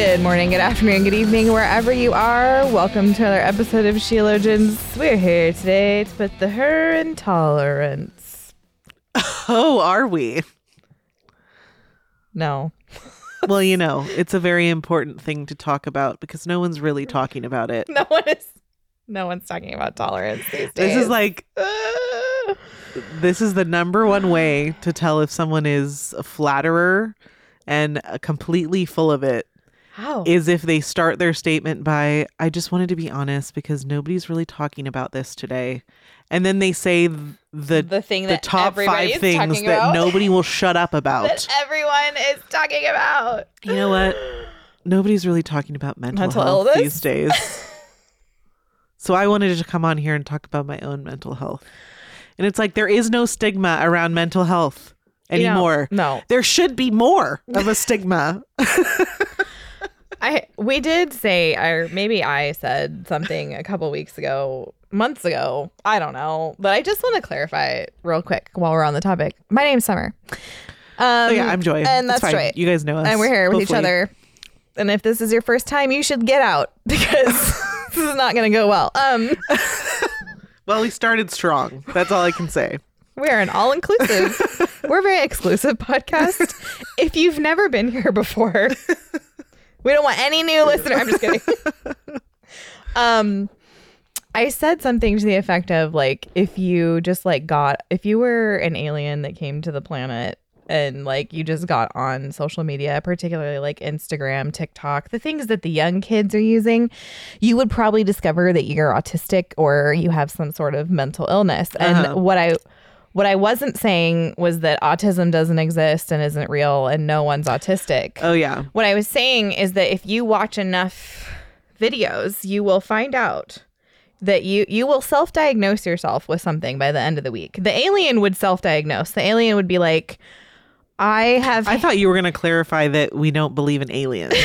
Good morning, good afternoon, good evening, wherever you are. Welcome to another episode of Sheologians. We're here today to put the her in tolerance. Oh, are we? No. Well, you know, it's a very important thing to talk about because no one's really talking about it. No one is no one's talking about tolerance these days. This is like this is the number one way to tell if someone is a flatterer and completely full of it how? is if they start their statement by I just wanted to be honest because nobody's really talking about this today. And then they say the the thing the top five things that about. nobody will shut up about. that everyone is talking about. You know what? Nobody's really talking about mental, Mental health illness? these days. so I wanted to come on here and talk about my own mental health. And it's like there is no stigma around mental health You know, anymore. no. There should be more of a stigma. I we did say or maybe I said something a couple weeks ago, months ago. I don't know, but I just want to clarify it real quick while we're on the topic. My name's Summer. Um, oh yeah, I'm Joy. and that's. Joy. You guys know us. and we're here with each other. And if this is your first time, you should get out because this is not going to go well. Um, Well, we started strong. That's all I can say. we're an all-inclusive, we're a very exclusive podcast. If you've never been here before, we don't want any new listener. I'm just kidding. um, I said something to the effect of like, if you just like got, if you were an alien that came to the planet and like you just got on social media, particularly like Instagram, TikTok, the things that the young kids are using, you would probably discover that you're autistic or you have some sort of mental illness. And Uh-huh. what I what I wasn't saying was that autism doesn't exist and isn't real and no one's autistic. Oh yeah. What I was saying is that if you watch enough videos, you will find out that you you will self-diagnose yourself with something by the end of the week. The alien would self-diagnose. The alien would be like, I have I thought you were going to clarify that we don't believe in aliens.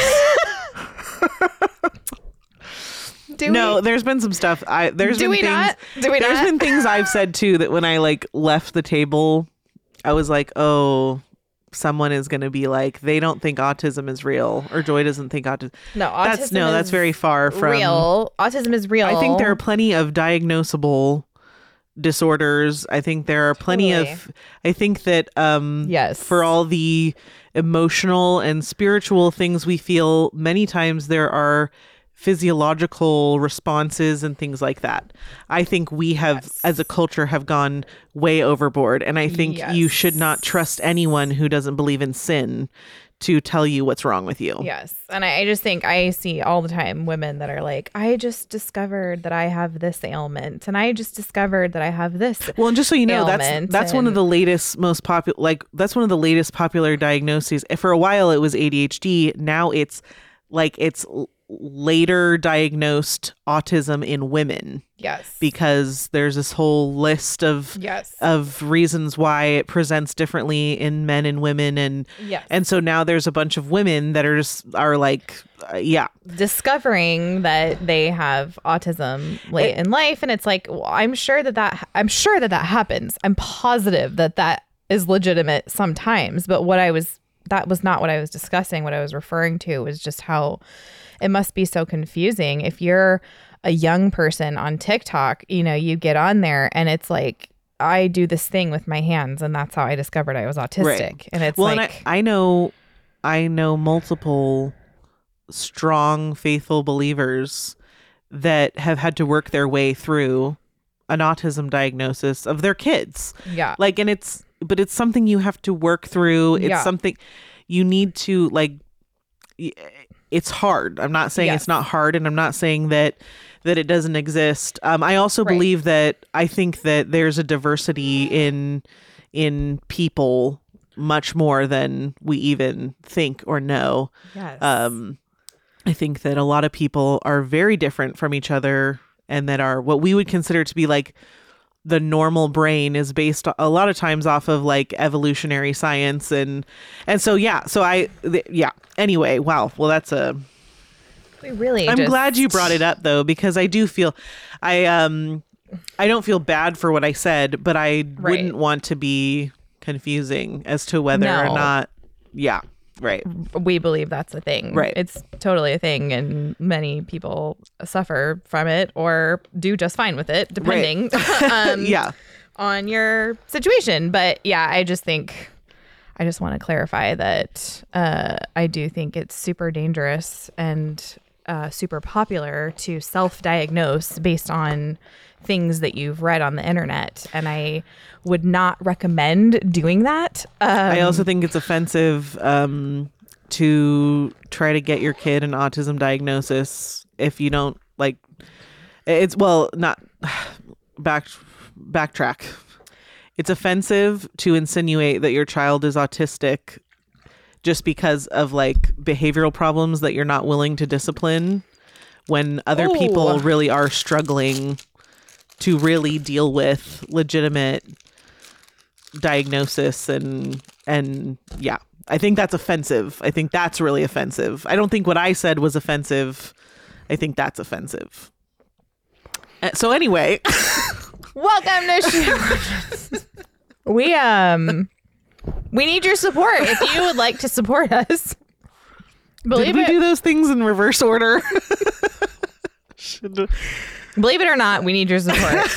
do no, we, there's been some stuff. I there's do been we things. not? Do we There's not? been things I've said too that when I like left the table, I was like, oh, someone is going to be like, they don't think autism is real, or Joy doesn't think autism. no, autism That's no, that's very far from. real. Autism is real. I think there are plenty of diagnosable disorders. I think there are plenty Totally. of. I think that um, Yes. for all the emotional and spiritual things we feel, many times there are physiological responses and things like that. I think we have Yes. as a culture have gone way overboard and I think you should not trust anyone who doesn't believe in sin to tell you what's wrong with you. Yes. And I, I just think I see all the time women that are like, I just discovered that I have this ailment and I just discovered that I have this. Well, and just so you know, that's that's one of the latest, most popular. Like that's one of the latest popular diagnoses. For a while, it was ADHD. Now it's like it's later diagnosed autism in women. Yes. because there's this whole list of yes. of reasons why it presents differently in men and women, and yes. and so now there's a bunch of women that are just are like, uh, yeah, discovering that they have autism late in life. And it's like well, i'm sure that that i'm sure that that happens. I'm positive that that is legitimate sometimes. But what i was that was not what i was discussing. What i was referring to was just how it must be so confusing if you're a young person on tiktok you know you get on there and it's like i do this thing with my hands and that's how i discovered i was autistic and it's well, like I, I know, I know multiple strong, faithful believers that have had to work their way through an autism diagnosis of their kids. yeah Like, and it's, but it's something you have to work through. It's Yeah. something you need to like. It's hard. I'm not saying Yes. it's not hard, and I'm not saying that that it doesn't exist. Um, I also Right. believe that I think that there's a diversity in in people much more than we even think or know. yes Um, I think that a lot of people are very different from each other and that are what we would consider to be like the normal brain is based a lot of times off of like evolutionary science and and so yeah so i th- yeah anyway wow well that's a We really. i'm just- glad you brought it up though because i do feel i um i don't feel bad for what i said but i wouldn't want to be confusing as to whether or not yeah right we believe that's a thing. Right. It's totally a thing, and many people suffer from it or do just fine with it, depending um, yeah on your situation. But yeah, I just think I just want to clarify that uh, I do think it's super dangerous and uh, super popular to self-diagnose based on things that you've read on the internet, and I would not recommend doing that. Um, I also think it's offensive um, to try to get your kid an autism diagnosis if you don't like. It's well, not back backtrack. It's offensive to insinuate that your child is autistic just because of like behavioral problems that you're not willing to discipline when other people really are struggling to really deal with legitimate diagnosis and and yeah. I think that's offensive. I think that's really offensive. I don't think what i said was offensive. I think that's offensive. Uh, so anyway Welcome to Shit We um we need your support if you would like to support us. Believe did we it, do those things in reverse order Should- believe it or not, we need your support.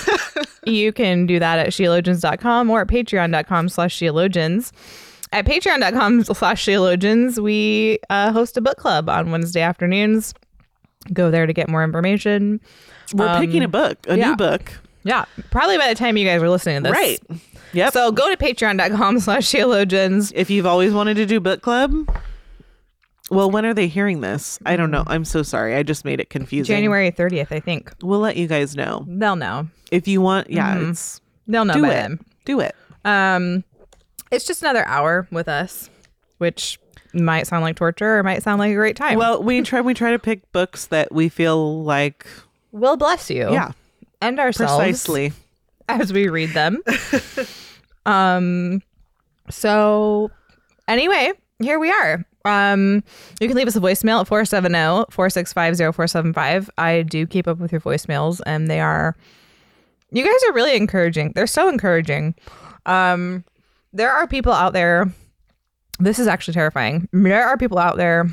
you can do that at sheologians.com or at patreon.com slash sheologians. At patreon.com slash sheologians, we uh, host a book club on Wednesday afternoons. Go there to get more information. we're picking a book a yeah. new book Yeah, probably by the time you guys are listening to this. right yep So go to patreon.com slash sheologians. if you've always wanted to do book club well when are they hearing this i don't know i'm so sorry i just made it confusing January 30th, I think. we'll let you guys know They'll know. if you want yeah it's They'll know do by it then. do it Um, it's just another hour with us, which might sound like torture or might sound like a great time. well we try we try to pick books that we feel like we'll bless you. yeah And ourselves precisely as we read them. um, so anyway, here we are. Um, you can leave us a voicemail at 470-465-0475. I do keep up with your voicemails and they are you guys are really encouraging. They're so encouraging. Um, there are people out there. This is actually terrifying. There are people out there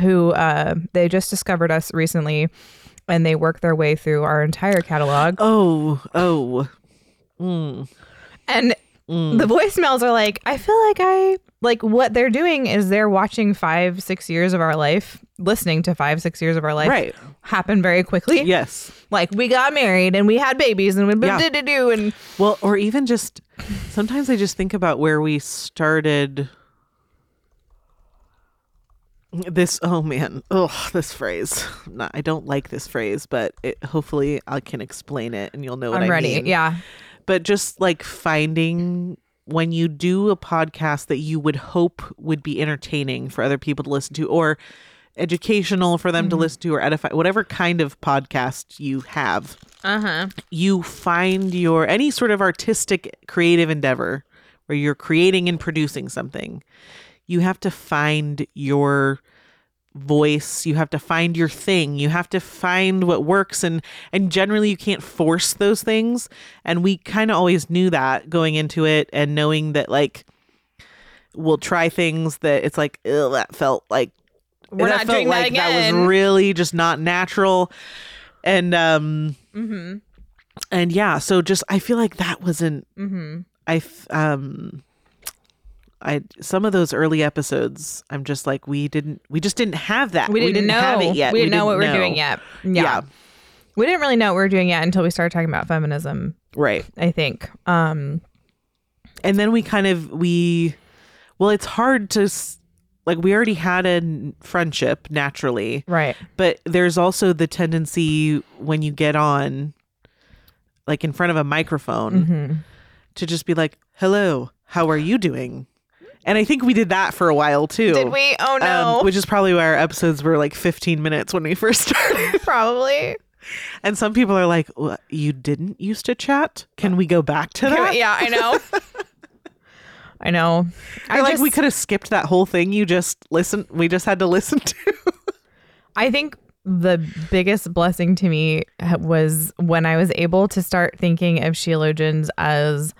who uh, they just discovered us recently, and they work their way through our entire catalog. oh oh mm. And the voicemails are like, I feel like I like what they're doing is they're watching five, six years of our life, listening to five, six years of our life Right. happen very quickly. yes Like we got married and we had babies and we Yeah. did did do and well or even just sometimes i just think about where we started this oh man oh this phrase Not, i don't like this phrase but it hopefully i can explain it and you'll know what I'm i ready. mean Yeah. but just like finding when you do a podcast that you would hope would be entertaining for other people to listen to or educational for them to listen to or edify whatever kind of podcast you have Uh-huh. you find your any sort of artistic creative endeavor where you're creating and producing something you have to find your voice you have to find your thing you have to find what works and and generally you can't force those things and we kind of always knew that going into it and knowing that like we'll try things that it's like Ew, that felt like We're that not doing that like that again. was really just not natural and um Mm-hmm. and yeah so just i feel like that wasn't Mm-hmm. i um i some of those early episodes i'm just like we didn't we just didn't have that We didn't, know have it yet We didn't know what we're doing yet. Yeah. yeah We didn't really know what we were doing yet until we started talking about feminism, right I think. Um and then we kind of we well it's hard to like we already had a friendship naturally right. but there's also the tendency when you get on like in front of a microphone Mm-hmm. to just be like hello how are you doing And I think we did that for a while too. Did we? Oh no. Um, which is probably why our episodes were like 15 minutes when we first started. Probably. and some people are like, "What, "You didn't used to chat? Can we go back to that?" yeah, I know. I know. I I like we could have skipped that whole thing. You just listen. We just had to listen to. I think the biggest blessing to me was when I was able to start thinking of Sheologians as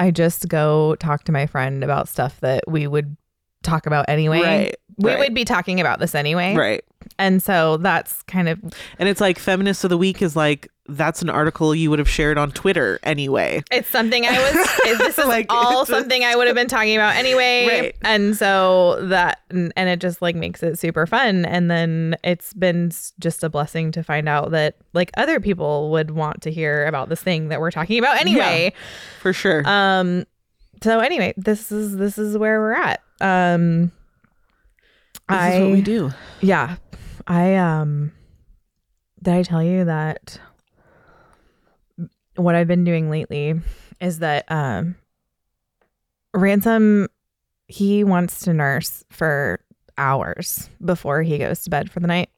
I just go talk to my friend about stuff that we would talk about anyway. Right, We right. would be talking about this anyway. right. And so that's kind of And it's like feminists of the week is like that's an article you would have shared on Twitter anyway. it's something I was this is Like, all something I would have been talking about anyway. Right. And so that and it just like makes it super fun and then it's been just a blessing to find out that like other people would want to hear about this thing that we're talking about anyway. For sure. Um so anyway, this is this is where we're at. Um this I is what we do. yeah. I um did I tell you that what I've been doing lately is that um Ransom he wants to nurse for hours before he goes to bed for the night.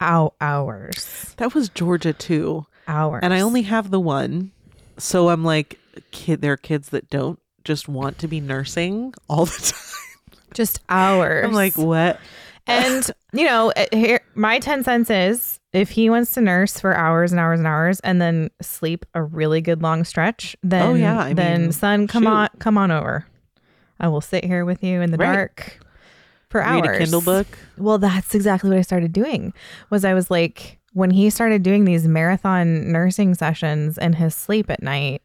Ow hours. That was Georgia too. Hours. And I only have the one. So I'm like kid there are kids that don't just want to be nursing all the time. just hours. I'm like, what? And you know, eh, here my 10 cents is if he wants to nurse for hours and hours and hours and then sleep a really good long stretch, oh, then Oh, yeah, I then mean, son, come shoot. on, come on over. I will sit here with you in the Right. dark for Read hours. a Kindle book. Well, that's exactly what I started doing. Was I was like when he started doing these marathon nursing sessions in his sleep at night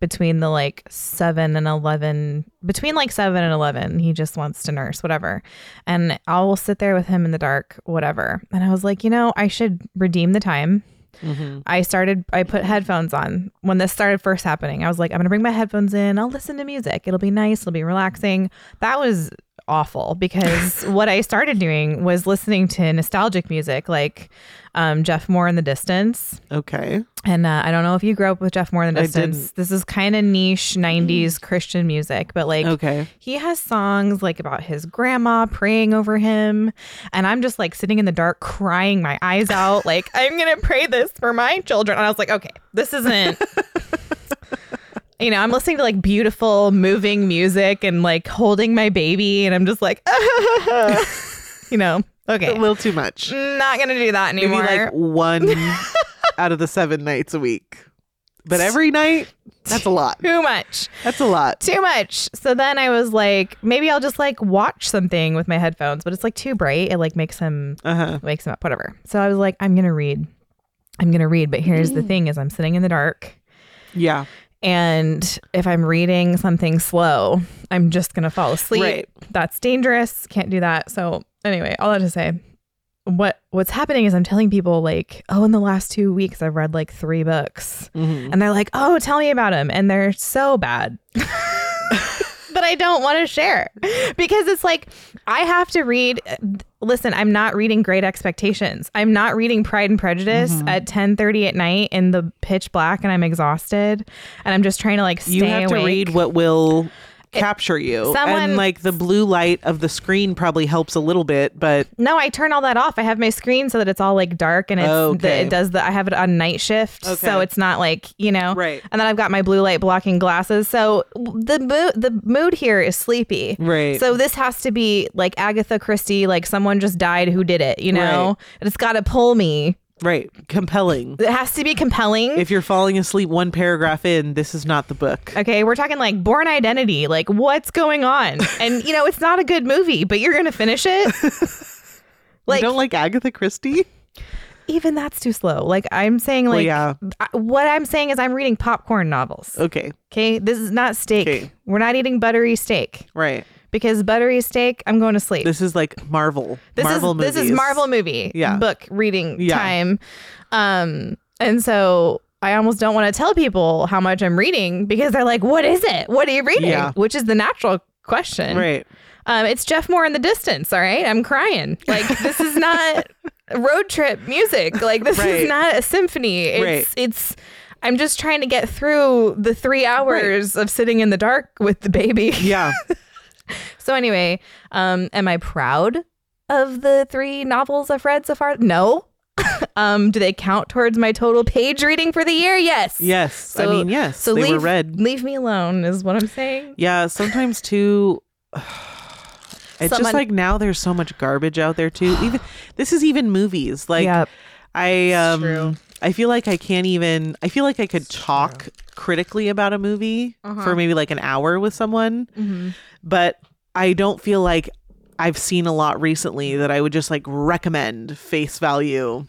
between the like 7 and 11 between like 7 and 11 he just wants to nurse whatever and I will sit there with him in the dark whatever and I was like you know I should redeem the time Mm-hmm. I started I put headphones on when this started first happening. I was like, I'm gonna bring my headphones in, I'll listen to music. It'll be nice, it'll be relaxing. That was awful because what I started doing was listening to nostalgic music like um, Jeff Moore in the distance. Okay. And uh, I don't know if you grew up with Jeff Moore in the distance. This is kind of niche 90s Christian music, but like Okay. he has songs like about his grandma praying over him. And I'm just like sitting in the dark crying my eyes out, like, I'm going to pray this for my children. And I was like, okay, this isn't. You know, I'm listening to like beautiful, moving music and like holding my baby, and I'm just like, you know, okay, A little too much. not gonna do that anymore. Maybe like one out of the seven nights a week. But every night, that's a lot. Too much. That's a lot. too much. So then I was like, maybe I'll just like watch something with my headphones, but it's like too bright. It like makes him Uh huh. wakes him up, whatever. So I was like, I'm gonna read. I'm gonna read, but here's the thing: is I'm sitting in the dark, Yeah. And if I'm reading something slow, I'm just gonna fall asleep. Right. That's dangerous. Can't do that. So anyway, all that to say, what what's happening is I'm telling people like, oh, in the last two weeks I've read like three books, Mhm. and they're like, oh, tell me about them, and they're so bad. But I don't want to share because it's like I have to read. Listen, I'm not reading Great Expectations. I'm not reading Pride and Prejudice Mm-hmm. at 10:30 at night in the pitch black, and I'm exhausted, and I'm just trying to like stay You have awake. to read what will capture you. someone- and like the blue light of the screen probably helps a little bit, but No, I turn all that off. I have my screen so that it's all like dark and it's Okay. the, it does the I have it on night shift, so Okay. it's not like you know. Right. And then I've got my blue light blocking glasses, so the mood the mood here is sleepy. Right. So this has to be like Agatha Christie, like someone just died who did it. You know, Right. and it's got to pull me. Right, compelling. It has to be compelling. If you're falling asleep one paragraph in, this is not the book. Okay, we're talking like Bourne Identity. Like, what's going on? And you know, it's not a good movie, but you're gonna finish it. like you don't like Agatha Christie? even that's too slow. Like I'm saying, like yeah. I- what I'm saying is I'm reading popcorn novels. Okay. Okay, this is not steak. Okay. We're not eating buttery steak Right. Because buttery steak, I'm going to sleep. This is like Marvel. This Marvel is movies. this is Marvel movie. Yeah. book reading Yeah. time. Um, and so I almost don't want to tell people how much I'm reading because they're like, "What is it? What are you reading?" Yeah. Which is the natural question. Right. Um, it's Jeff Moore in the distance. All right, I'm crying. Like this is not road trip music. Like this Right. is not a symphony. It's Right. it's. I'm just trying to get through the three hours of sitting in the dark with the baby. Yeah. so anyway, um, am I proud of the three novels I've read so far? No. um, do they count towards my total page reading for the year? Yes. Yes. I So- mean, yes. So they leave, were read. leave me alone is what I'm saying. Yeah, sometimes too. It's Someone- just like now there's so much garbage out there too. Even this is even movies. Like Yep. I um true. I feel like I can't even I feel like I could talk critically about a movie Uh-huh. for maybe like an hour with someone, Mhm. but I don't feel like I've seen a lot recently that I would just like recommend face value.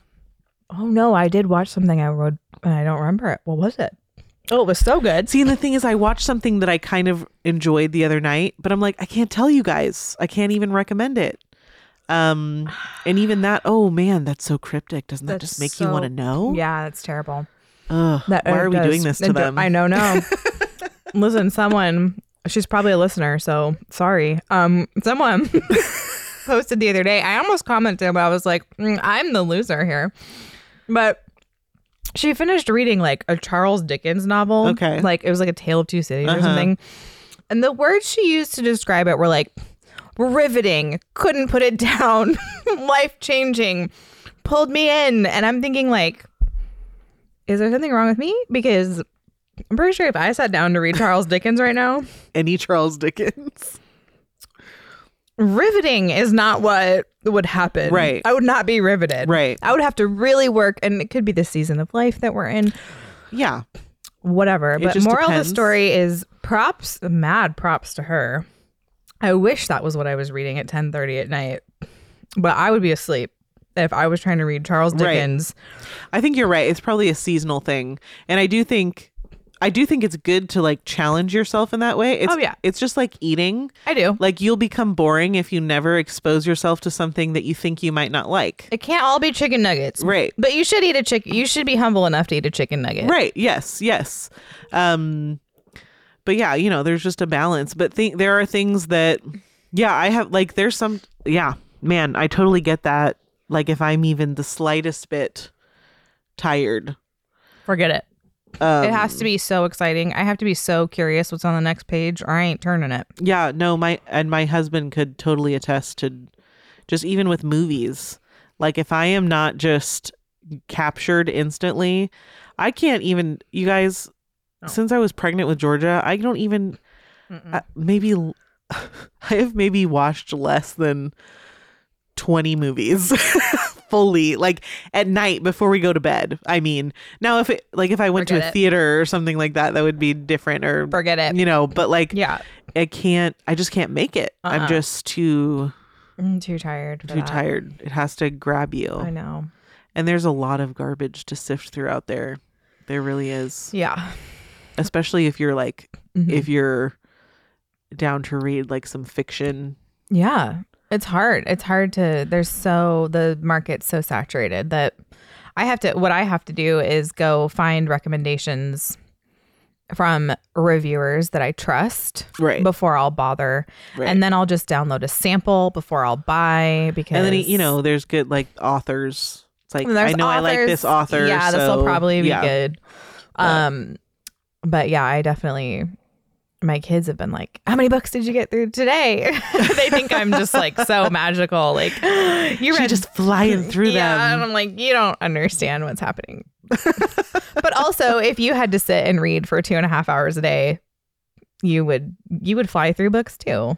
Oh no, I did watch something I wrote and I don't remember it. What was it? Oh, it was so good. See, and the thing is, I watched something that I kind of enjoyed the other night, but I'm like, I can't tell you guys. I can't even recommend it. Um, and even that, oh man, that's so cryptic. Doesn't that That's just make you want to know? Yeah, that's terrible. Ugh, That why it are we does. doing this to It do- them? I know, no. Listen, someone, she's probably a listener, so sorry. Um, someone posted the other day. I almost commented, but I was like, "Mm, I'm the loser here. But she finished reading like a Charles Dickens novel. Okay. like it was like a Tale of Two Cities or Uh-huh. something. And the words she used to describe it were like riveting, couldn't put it down, life changing, pulled me in. And I'm thinking like, is there something wrong with me? Because I'm pretty sure if I sat down to read Charles Dickens right now, Any Charles Dickens? riveting is not what would happen. Right. I would not be riveted. Right. I would have to really work, and it could be the season of life that we're in, Yeah. whatever. It but moral of the story is props, mad props to her. I wish that was what I was reading at 10:30 at night, but I would be asleep if I was trying to read Charles Right. Dickens. I think you're right. It's probably a seasonal thing. And I do think I do think it's good to like challenge yourself in that way. It's, Oh, yeah. It's just like eating. I do. Like you'll become boring if you never expose yourself to something that you think you might not like. It can't all be chicken nuggets. Right. But you should eat a chicken. You should be humble enough to eat a chicken nugget. Right. Yes. Yes. Um but yeah, you know, there's just a balance. But think there are things that yeah, I have like there's some yeah, man, I totally get that. Like if I'm even the slightest bit tired. Forget it. Um, it has to be so exciting. I have to be so curious what's on the next page, or I ain't turning it. Yeah, no, my and my husband could totally attest to just even with movies. Like if I am not just captured instantly, I can't even you guys Oh. since I was pregnant with Georgia, I don't even uh, maybe I have maybe watched less than 20 movies fully like at night before we go to bed. I mean, now if it like if I went to a it. theater or something like that that would be different or Forget it. you know, but like Yeah. I can't. I just can't make it. I'm Uh-uh. just too I'm too tired. For too that. tired. It has to grab you. I you. know. And there's a lot of garbage to sift through out there. There really is. Yeah. Especially if you're like Mhm. if you're down to read like some fiction. Yeah. It's hard. It's hard to there's so the market's so saturated that I have to what I have to do is go find recommendations from reviewers that I trust Right. before I'll bother. Right. And then I'll just download a sample before I'll buy because And then you know, there's good like authors. It's like I know I like this author. Yeah, this will probably be yeah. good. Um, but yeah, I definitely. My kids have been like, "How many books did you get through today?" they think I'm just like so magical. Like you She read just flying through yeah, and. I'm like, you don't understand what's happening. but also, if you had to sit and read for two and a half hours a day, you would you would fly through books too.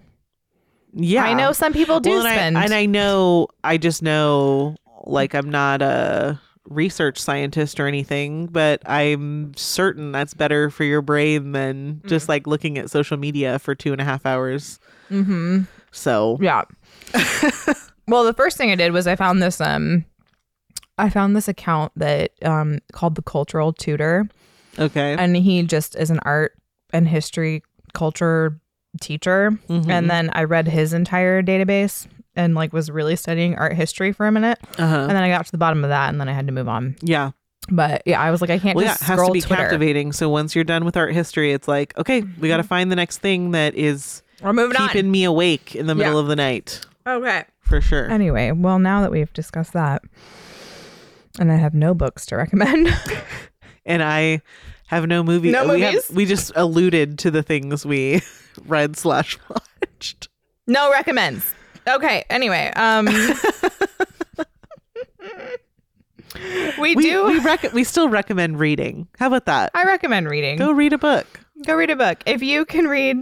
Yeah. I know some people do Well, and spend. I, and I know I just know like I'm not a research scientist or anything, but I'm certain that's better for your brain than just Mm. like looking at social media for two and a half hours. mm-hmm. So Yeah. well, the first thing I did was I found this um I found this account that um called the Cultural Tutor okay, and he just is an art and history culture teacher Mhm. and then I read his entire database and like was really studying art history for a minute uh-huh. and then I got to the bottom of that and then I had to move on. yeah. But yeah, I was like I can't Well, yeah, it has to be Twitter. captivating. So once you're done with art history, it's like okay, we got to find the next thing that is We're moving keeping me awake in the middle Yeah. of the night. Okay. for sure. Anyway, well now that we've discussed that and I have no books to recommend. and I have no movie. No we have- movies? we just alluded to the things we read slash watched. No recommends. Okay. Anyway, um, we, We do. we rec- we still recommend reading. How about that? I recommend reading. Go read a book. Go read a book if you can read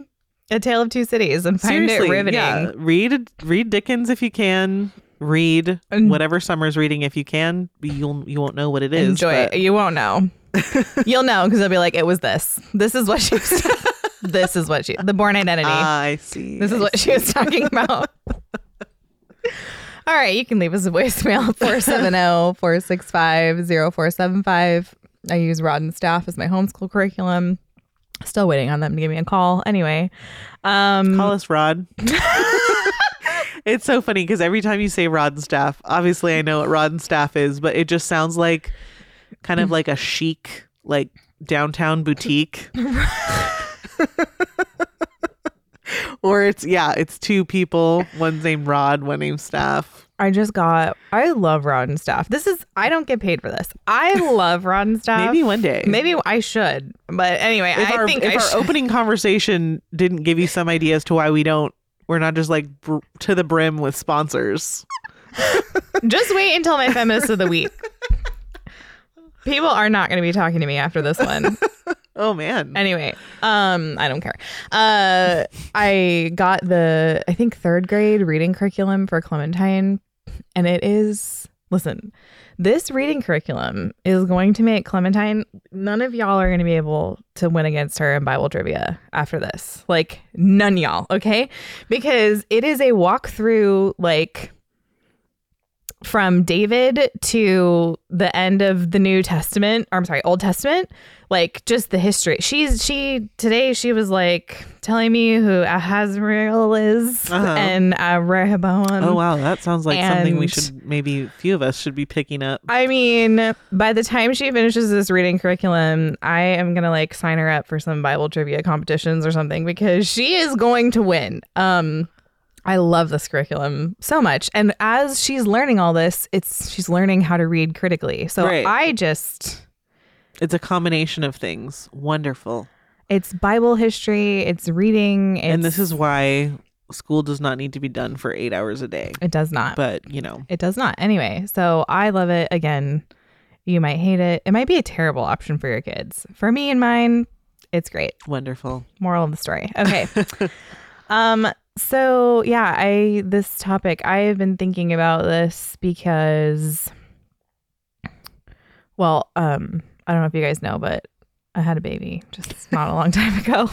A Tale of Two Cities and find Seriously, it riveting. yeah. Read read Dickens if you can. Read And- whatever Summer's reading if you can. You'll you won't know what it is. Enjoy but- it. You won't know. You'll know because they'll be like, "It was this. This is what she was. this is what she. The Bourne Identity. Ah, I see. This is I what she was talking about. All right, you can leave us a voicemail 470 465 0475. I use Rod and Staff as my homeschool curriculum. Still waiting on them to give me a call. Anyway, um, Call us Rod. it's so funny because every time you say Rod and Staff, obviously I know what Rod and Staff is, but it just sounds like kind of like a chic, like downtown boutique. or it's yeah, it's two people. One's named Rod, one named Staff. I just got. I love Rod and Staff. This is. I don't get paid for this. I love Rod and Staff. Maybe one day. Maybe I should. But anyway, if I our, think if I our should. opening conversation didn't give you some idea as to why we don't, we're not just like br- to the brim with sponsors. Just wait until my feminist of the week. People are not going to be talking to me after this one. Oh man. Anyway, um, I don't care. Uh, I got the I think third grade reading curriculum for Clementine, and it is listen. This reading curriculum is going to make Clementine. None of y'all are going to be able to win against her in Bible trivia after this. Like none y'all, okay? Because it is a walk through like from David to the end of the New Testament, or I'm sorry, Old Testament, like just the history. She's she today she was like telling me who Ahazrael is Uh-huh. and uh, Rehoboam. Oh wow, that sounds like something we should maybe a few of us should be picking up. I mean, by the time she finishes this reading curriculum, I am gonna like sign her up for some Bible trivia competitions or something because she is going to win. Um, I love this curriculum so much, and as she's learning all this, it's she's learning how to read critically. So Right. I just It's a combination of things. Wonderful. it's Bible history, it's reading, it's, and this is why school does not need to be done for 8 hours a day. it does not. But, you know, It does not. Anyway, so I love it. Again, you might hate it. It might be a terrible option for your kids. For me and mine, it's great. wonderful. Moral of the story. Okay. um so yeah, I this topic I have been thinking about this because well, um I don't know if you guys know, but I had a baby just not a long time ago.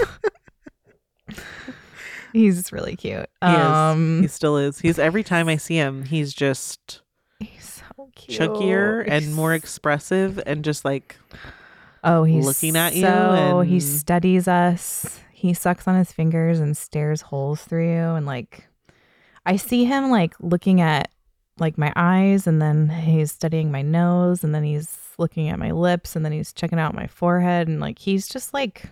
He's really cute. He is. um He still is. He's every time I see him, he's just he's so cute. chunkier and more expressive and just like Oh, he's looking at you So he studies us. He sucks on his fingers and stares holes through you, and like, I see him like looking at like my eyes, and then he's studying my nose, and then he's looking at my lips, and then he's checking out my forehead, and like he's just like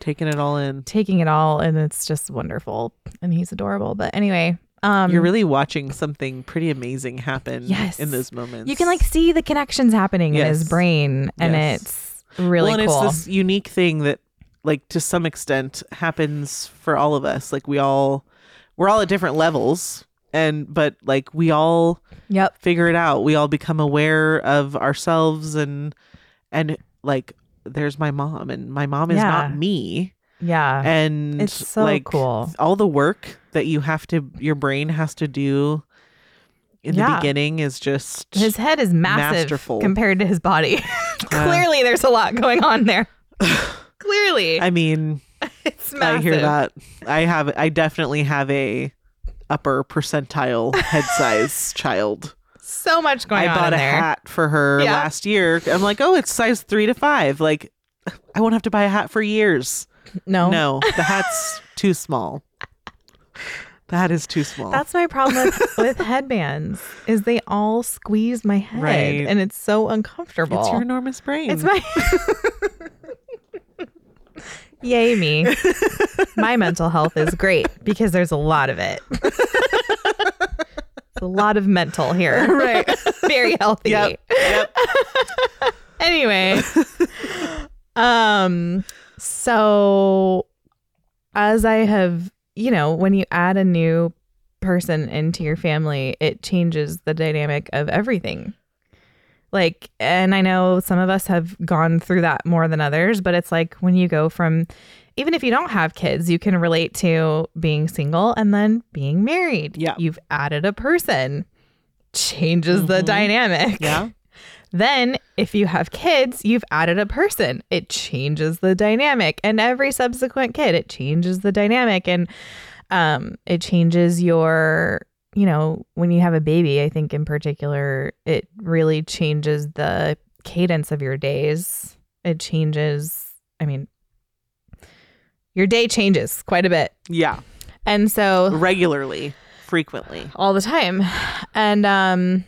taking it all in. taking it all, and it's just wonderful, and he's adorable. But anyway, um, You're really watching something pretty amazing happen Yes. in those moments. you can like see the connections happening in his brain, and Yes. it's really well, and cool. it's this unique thing that, like, to some extent, happens for all of us. Like, we all, we're all at different levels, and but like we all yep. figure it out. We all become aware of ourselves, and and like, there's my mom, and my mom is Yeah. not me, Yeah. and It's so like cool. all the work that you have to, your brain has to do in the beginning is just His head is massive Masterful. compared to his body. Clearly, there's a lot going on there. Clearly, I mean, it's massive. I hear that. I have. I definitely have a upper percentile head size child. So much going I on bought in a there. hat for her Yeah. last year. I'm like, oh, it's size three to five. Like, I won't have to buy a hat for years. No, No, the hat's too small. The hat is too small. That's my problem with, with headbands. Is they all squeeze my head, Right. and it's so uncomfortable. it's your enormous brain. It's my. Yay me! My mental health is great because there's a lot of it. A lot of mental here. right. Very healthy. Yep. Yep. anyway um so as i have you know when you add a new person into your family, it changes the dynamic of everything. Like, and I know some of us have gone through that more than others, but it's like when you go from, even if you don't have kids, you can relate to being single and then being married. Yeah. You've added a person, changes the Mhm. dynamic. Yeah. Then, if you have kids, you've added a person. It changes the dynamic. And every subsequent kid, it changes the dynamic. And um, it changes your, you know, when you have a baby, I think in particular, it really changes the cadence of your days. It changes, I mean, your day changes quite a bit. Yeah. And so, Regularly, frequently. all the time. And um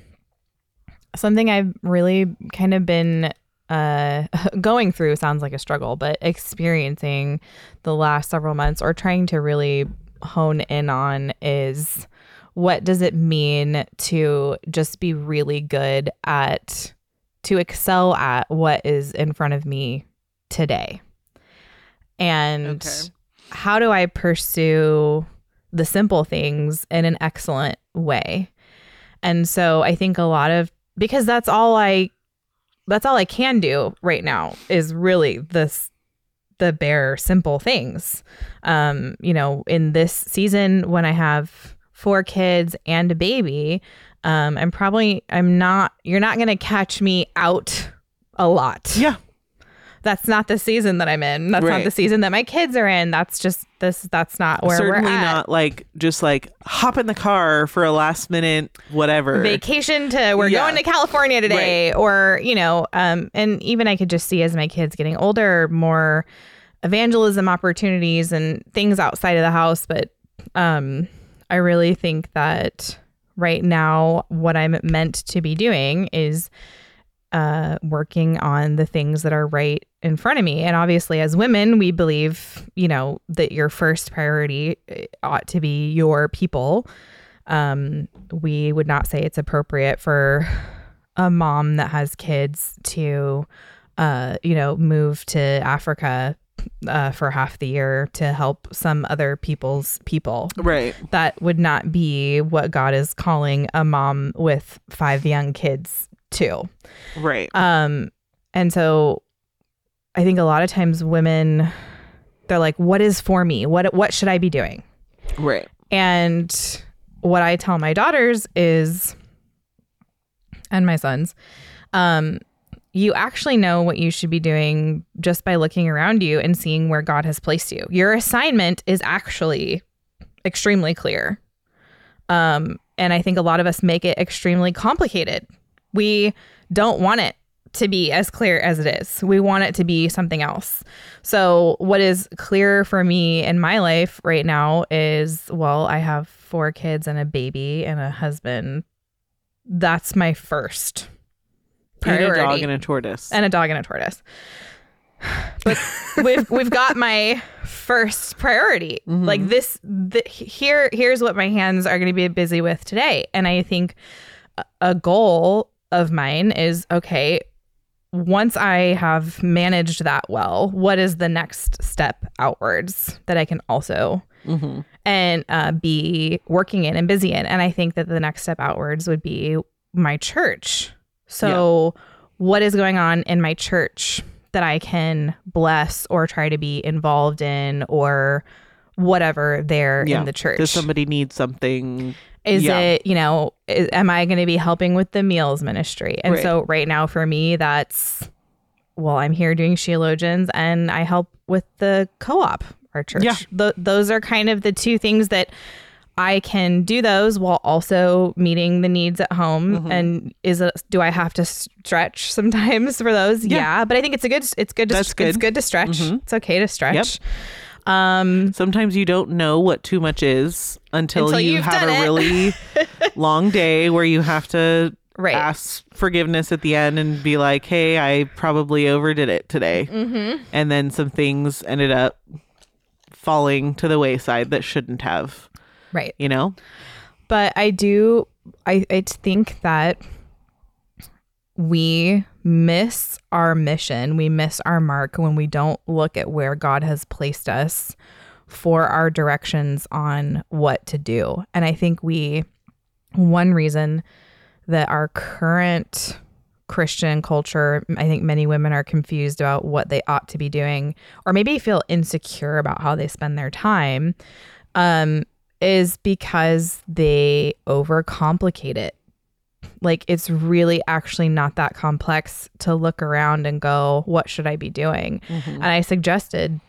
something I've really kind of been uh going through sounds like a struggle, but experiencing the last several months or trying to really hone in on is what does it mean to just be really good at to excel at what is in front of me today. And Okay. how do I pursue the simple things in an excellent way? And so I think a lot of because that's all I that's all I can do right now is really this the bare simple things. Um, you know, in this season when I have four kids and a baby, um, I'm probably I'm not you're not gonna catch me out a lot Yeah. that's not the season that I'm in. That's not the season that my kids are in. That's just this. That's not where Certainly we're at. not like just like hop in the car for a last minute whatever. Vacation to we're Yeah. going to California today, or you know, um, and even I could just see as my kids getting older, more evangelism opportunities and things outside of the house. But um, I really think that right now, what I'm meant to be doing is uh, working on the things that are right in front of me. And obviously, as women, we believe, you know, that your first priority uh, ought to be your people. Um, we would not say it's appropriate for a mom that has kids to, uh, you know, move to Africa uh, for half the year to help some other people's people right. that would not be what God is calling a mom with five young kids to. Right. Um, and so I think a lot of times women, they're like, what is for me? What, what should I be doing? right. And what I tell my daughters is, and my sons, um, you actually know what you should be doing just by looking around you and seeing where God has placed you. Your assignment is actually extremely clear. Um, and I think a lot of us make it extremely complicated. We don't want it to be as clear as it is. We want it to be something else. So, what is clear for me in my life right now is well, I have four kids and a baby and a husband. That's my first And a dog and a tortoise. and a dog and a tortoise. But we've we've got my first priority. Like this, the, here here's what my hands are going to be busy with today. And I think a- a goal of mine is okay. Once I have managed that well, what is the next step outwards that I can also mm-hmm. and uh, be working in and busy in. And I think that the next step outwards would be my church. So, what is going on in my church that I can bless or try to be involved in or whatever there Yeah. in the church? Does somebody need something? Is Yeah. it, you know, is, am I going to be helping with the meals ministry? And Right. so right now for me, that's, well, I'm here doing Sheologians and I help with the co op, our church. Yeah. Th- those are kind of the two things that I can do those while also meeting the needs at home. Mm-hmm. And is it, do I have to stretch sometimes for those? Yeah. Yeah. But I think it's a good, it's good to, That's it's good. good to stretch. Mhm. It's okay to stretch. Um, Sometimes you don't know what too much is until, Until you you've a it. really long day where you have to right. ask forgiveness at the end and be like, "Hey, I probably overdid it today," Mm-hmm. and then some things ended up falling to the wayside that shouldn't have. Right. You know? but I do I, I think that we miss our mission. We miss our mark when we don't look at where God has placed us for our directions on what to do. And I think we, one reason that our current Christian culture, I think many women are confused about what they ought to be doing, or maybe feel insecure about how they spend their time, um, is because they overcomplicate it. Like it's really actually not that complex to look around and go, what should I be doing? Mm-hmm. And I suggested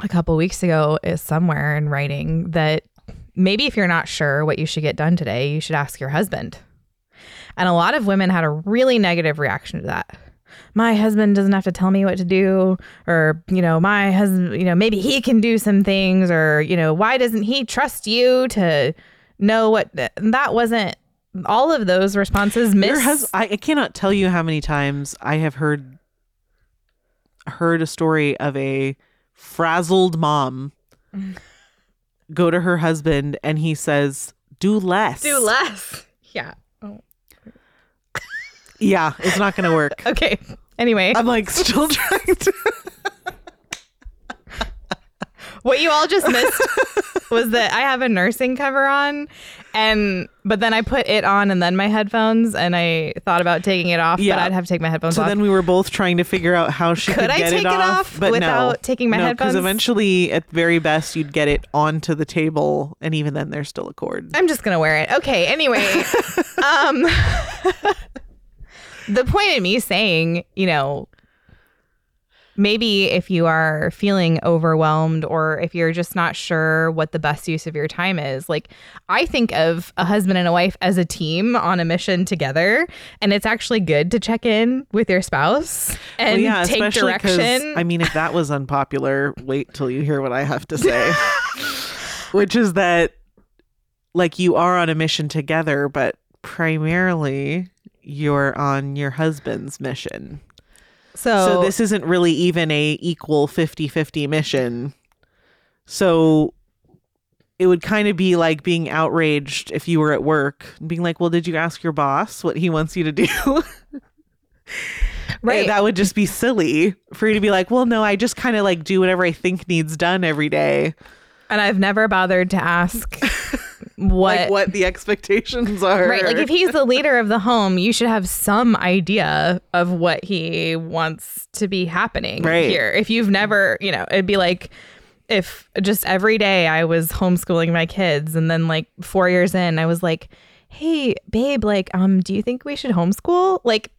a couple weeks ago is somewhere in writing that maybe if you're not sure what you should get done today, you should ask your husband. And a lot of women had a really negative reaction to that. My husband doesn't have to tell me what to do, or, you know, my husband, you know, maybe he can do some things, or, you know, why doesn't he trust you to know what that wasn't all of those responses miss Your hus- I, I cannot tell you how many times I have heard heard a story of a frazzled mom go to her husband and he says, "Do less." do less. Yeah. Yeah, it's not going to work. Okay. Anyway, I'm like still trying to. what you all just missed was that I have a nursing cover on and but then I put it on and then my headphones and I thought about taking it off, Yeah. but I'd have to take my headphones off. So off. then we were both trying to figure out how she Could could, I get take it off, off but without no. taking my no, headphones? Because eventually, at very best, you'd get it onto the table, and even then, there's still a cord. I'm just gonna wear it. Okay. Anyway, um, the point of me saying, you know, maybe if you are feeling overwhelmed or if you're just not sure what the best use of your time is, like I think of a husband and a wife as a team on a mission together, and it's actually good to check in with your spouse and Well, yeah, take direction. I mean, if that was unpopular, wait till you hear what I have to say. Which is that, like, you are on a mission together, but primarily you're on your husband's mission. so, so this isn't really even a equal 50-50 mission. So it would kind of be like being outraged if you were at work and being like, "Well, did you ask your boss what he wants you to do?" Right. that would just be silly for you to be like, "Well, no, I just kind of like do whatever I think needs done every day." and I've never bothered to ask what Like what the expectations are. Right. Like if he's the leader of the home, you should have some idea of what he wants to be happening Right. here. If you've never, you know, it'd be like if just every day I was homeschooling my kids and then like 4 years in I was like, "Hey, babe, like um do you think we should homeschool?" Like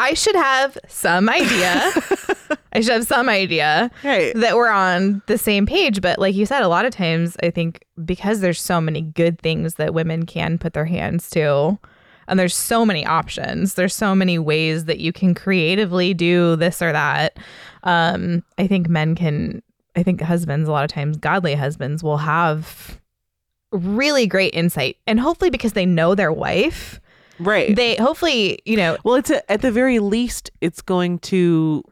I should have some idea. I should have some idea Right. that we're on the same page. But like you said, a lot of times I think because there's so many good things that women can put their hands to, and there's so many options, there's so many ways that you can creatively do this or that. Um, I think men can, I think husbands, a lot of times, godly husbands will have really great insight. And hopefully because they know their wife, Right. they hopefully, you know, Well, it's a, at the very least, it's going to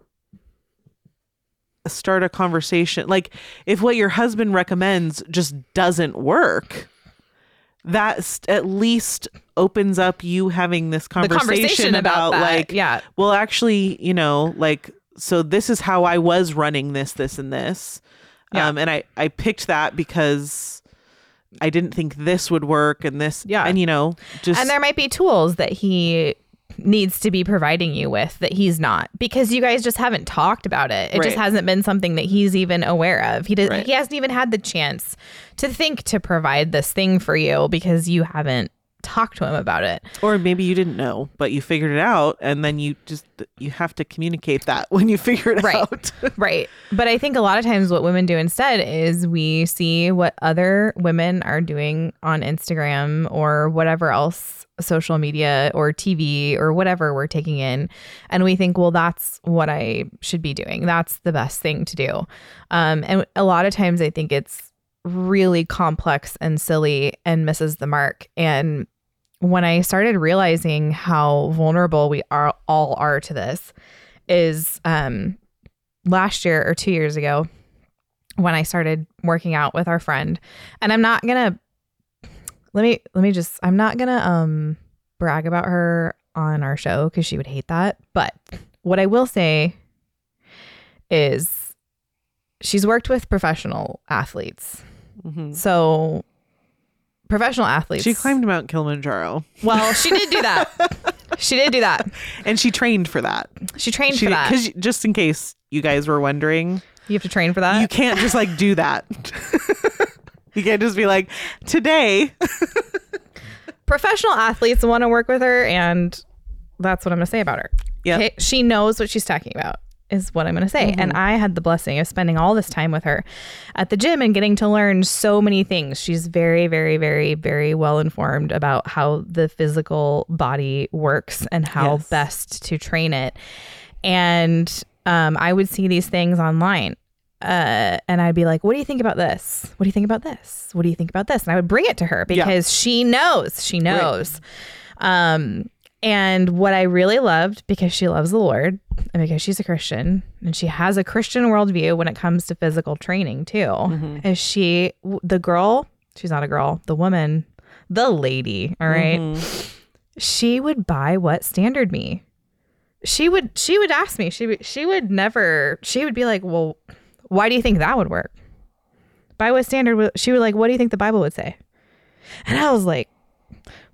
start a conversation. Like, if what your husband recommends just doesn't work, that at least opens up you having this the conversation, conversation about, that. like, yeah. well, actually, you know, like, so this is how I was running this, this, and this. Yeah. Um, and I, I picked that because I didn't think this would work and this, Yeah. and you know, just and there might be tools that he needs to be providing you with that he's not because you guys just haven't talked about it. It just hasn't been something that he's even aware of. He does Right. he hasn't even had the chance to think to provide this thing for you because you haven't talked to him about it. or maybe you didn't know but you figured it out and then you just you have to communicate that when you figure it Right. out right. But I think a lot of times what women do instead is we see what other women are doing on Instagram or whatever else social media or TV or whatever we're taking in. And we think, well, that's what I should be doing. That's the best thing to do. Um, and a lot of times I think it's really complex and silly and misses the mark. And when I started realizing how vulnerable we are all are to this is um last year or 2 years ago when I started working out with our friend. And I'm not to let me let me just I'm not to um brag about her on our show cuz she would hate that. But what I will say is she's worked with professional athletes. Mhm. So professional athletes. She climbed Mount Kilimanjaro Well, she did do that. she did do that. and she trained for that. She trained She for that. because just in case you guys were wondering, you have to train for that. you can't just like do that. you can't just be like today. professional athletes want to work with her, and that's what I'm going to say about her. Yep. Okay, she knows what she's talking about. Is what I'm going to say. And I had the blessing of spending all this time with her at the gym and getting to learn so many things. She's very, very, very, very well informed about how the physical body works and how Yes. best to train it. And um, I would see these things online. Uh, and I'd be like, what do you think about this? What do you think about this? What do you think about this? And I would bring it to her Yeah. because she knows. She knows. Um, and what I really loved because she loves the Lord and because she's a Christian and she has a Christian worldview when it comes to physical training too, mm-hmm. is she, the girl, she's not a girl, the woman, the lady, all right? Mm-hmm. She would buy what standard me. She would, she would ask me, she would, she would never, she would be like, well, why do you think that would work? By what standard? would- She would like, what do you think the Bible would say? And I was like,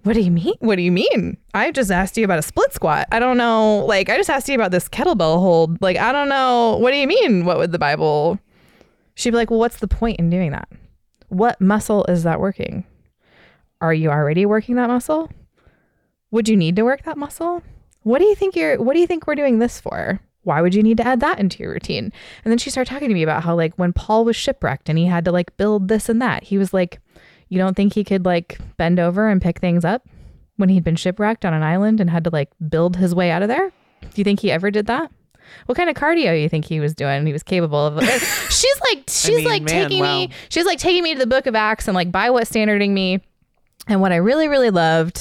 what do you mean? What do you mean? I just asked you about a split squat. I don't know. Like, I just asked you about this kettlebell hold. Like, I don't know. What do you mean? What would the Bible? She'd be like, well, what's the point in doing that? What muscle is that working? Are you already working that muscle? Would you need to work that muscle? What do you think you're, what do you think we're doing this for? Why would you need to add that into your routine? And then she started talking to me about how, like, when Paul was shipwrecked and he had to, like, build this and that, he was like, you don't think he could like bend over and pick things up when he'd been shipwrecked on an island and had to like build his way out of there? Do you think he ever did that? What kind of cardio do you think he was doing? He was capable of. she's like, she's mean, like man, taking wow. me. She's like taking me to the Book of Acts and like by what standarding me. And what I really, really loved,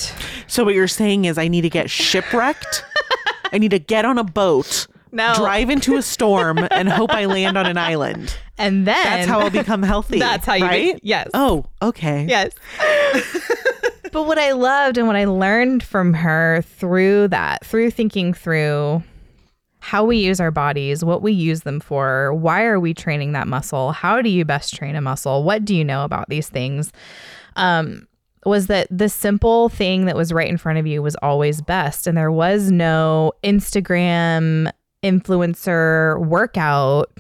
So what you're saying is I need to get shipwrecked. I need to get on a boat, No. drive into a storm, and hope I land on an island. and then That's how I'll become healthy. That's how you. right? yes. Oh, okay. Yes. but what I loved and what I learned from her through that, through thinking through how we use our bodies, what we use them for, why are we training that muscle, how do you best train a muscle, what do you know about these things, um, was that the simple thing that was right in front of you was always best. And there was no Instagram influencer workout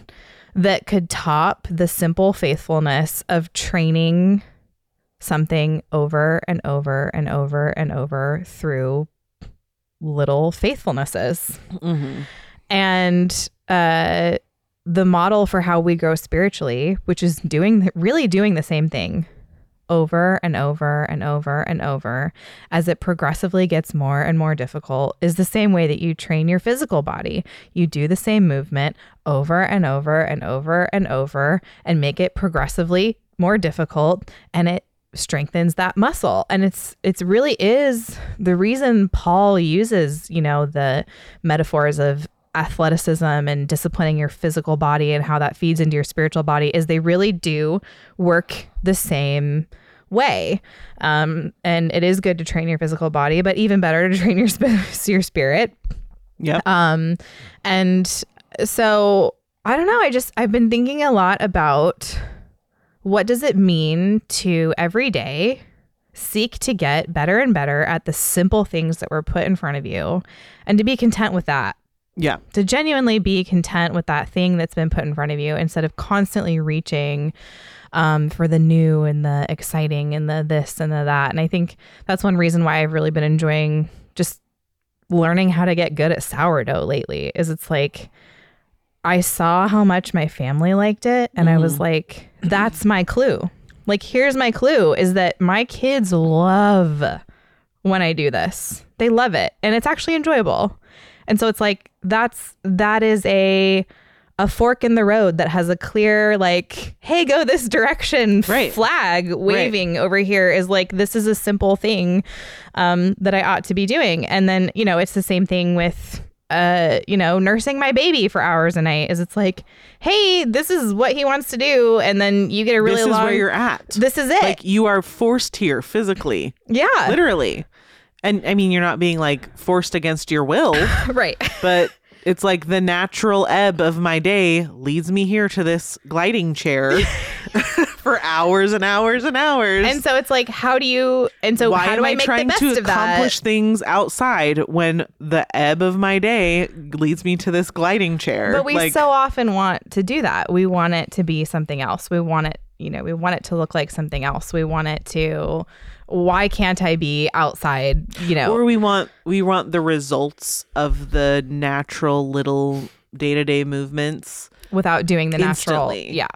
that could top the simple faithfulness of training something over and over and over and over through little faithfulnesses. Mhm. And uh, the model for how we grow spiritually, which is doing really doing the same thing over and over and over and over as it progressively gets more and more difficult is the same way that you train your physical body. You do the same movement over and over and over and over and make it progressively more difficult and it strengthens that muscle and it's it's really is the reason Paul uses, you know, the metaphors of athleticism and disciplining your physical body and how that feeds into your spiritual body is they really do work the same way. Um, and it is good to train your physical body, but even better to train your sp- your spirit. Yeah. Um, and so I don't know. I just I've been thinking a lot about what does it mean to every day seek to get better and better at the simple things that were put in front of you, and to be content with that yeah. to genuinely be content with that thing that's been put in front of you instead of constantly reaching um, for the new and the exciting and the this and the that. And I think that's one reason why I've really been enjoying just learning how to get good at sourdough lately is it's like I saw how much my family liked it and I was like that's my clue. Like here's my clue is that my kids love when I do this. They love it and it's actually enjoyable. And so it's like that's that is a a fork in the road that has a clear like hey go this direction Right. flag waving over here is like this is a simple thing um that I ought to be doing. And then, you know, it's the same thing with uh, you know, nursing my baby for hours a night is it's like, hey, this is what he wants to do, and then you get a really long, this is where you're at. this is it. like you are forced here physically, yeah, literally. And I mean, you're not being like forced against your will, right. but it's like the natural ebb of my day leads me here to this gliding chair for hours and hours and hours. And so it's like, how do you? And so Why how am do I, I, make the trying best to of that? accomplish things outside when the ebb of my day leads me to this gliding chair? But we Like, so often want to do that. We want it to be something else. We want it, you know, we want it to look like something else. We want it to. Why can't I be outside? You know, or we want we want the results of the natural little day to day movements without doing the natural. Instantly. Yeah.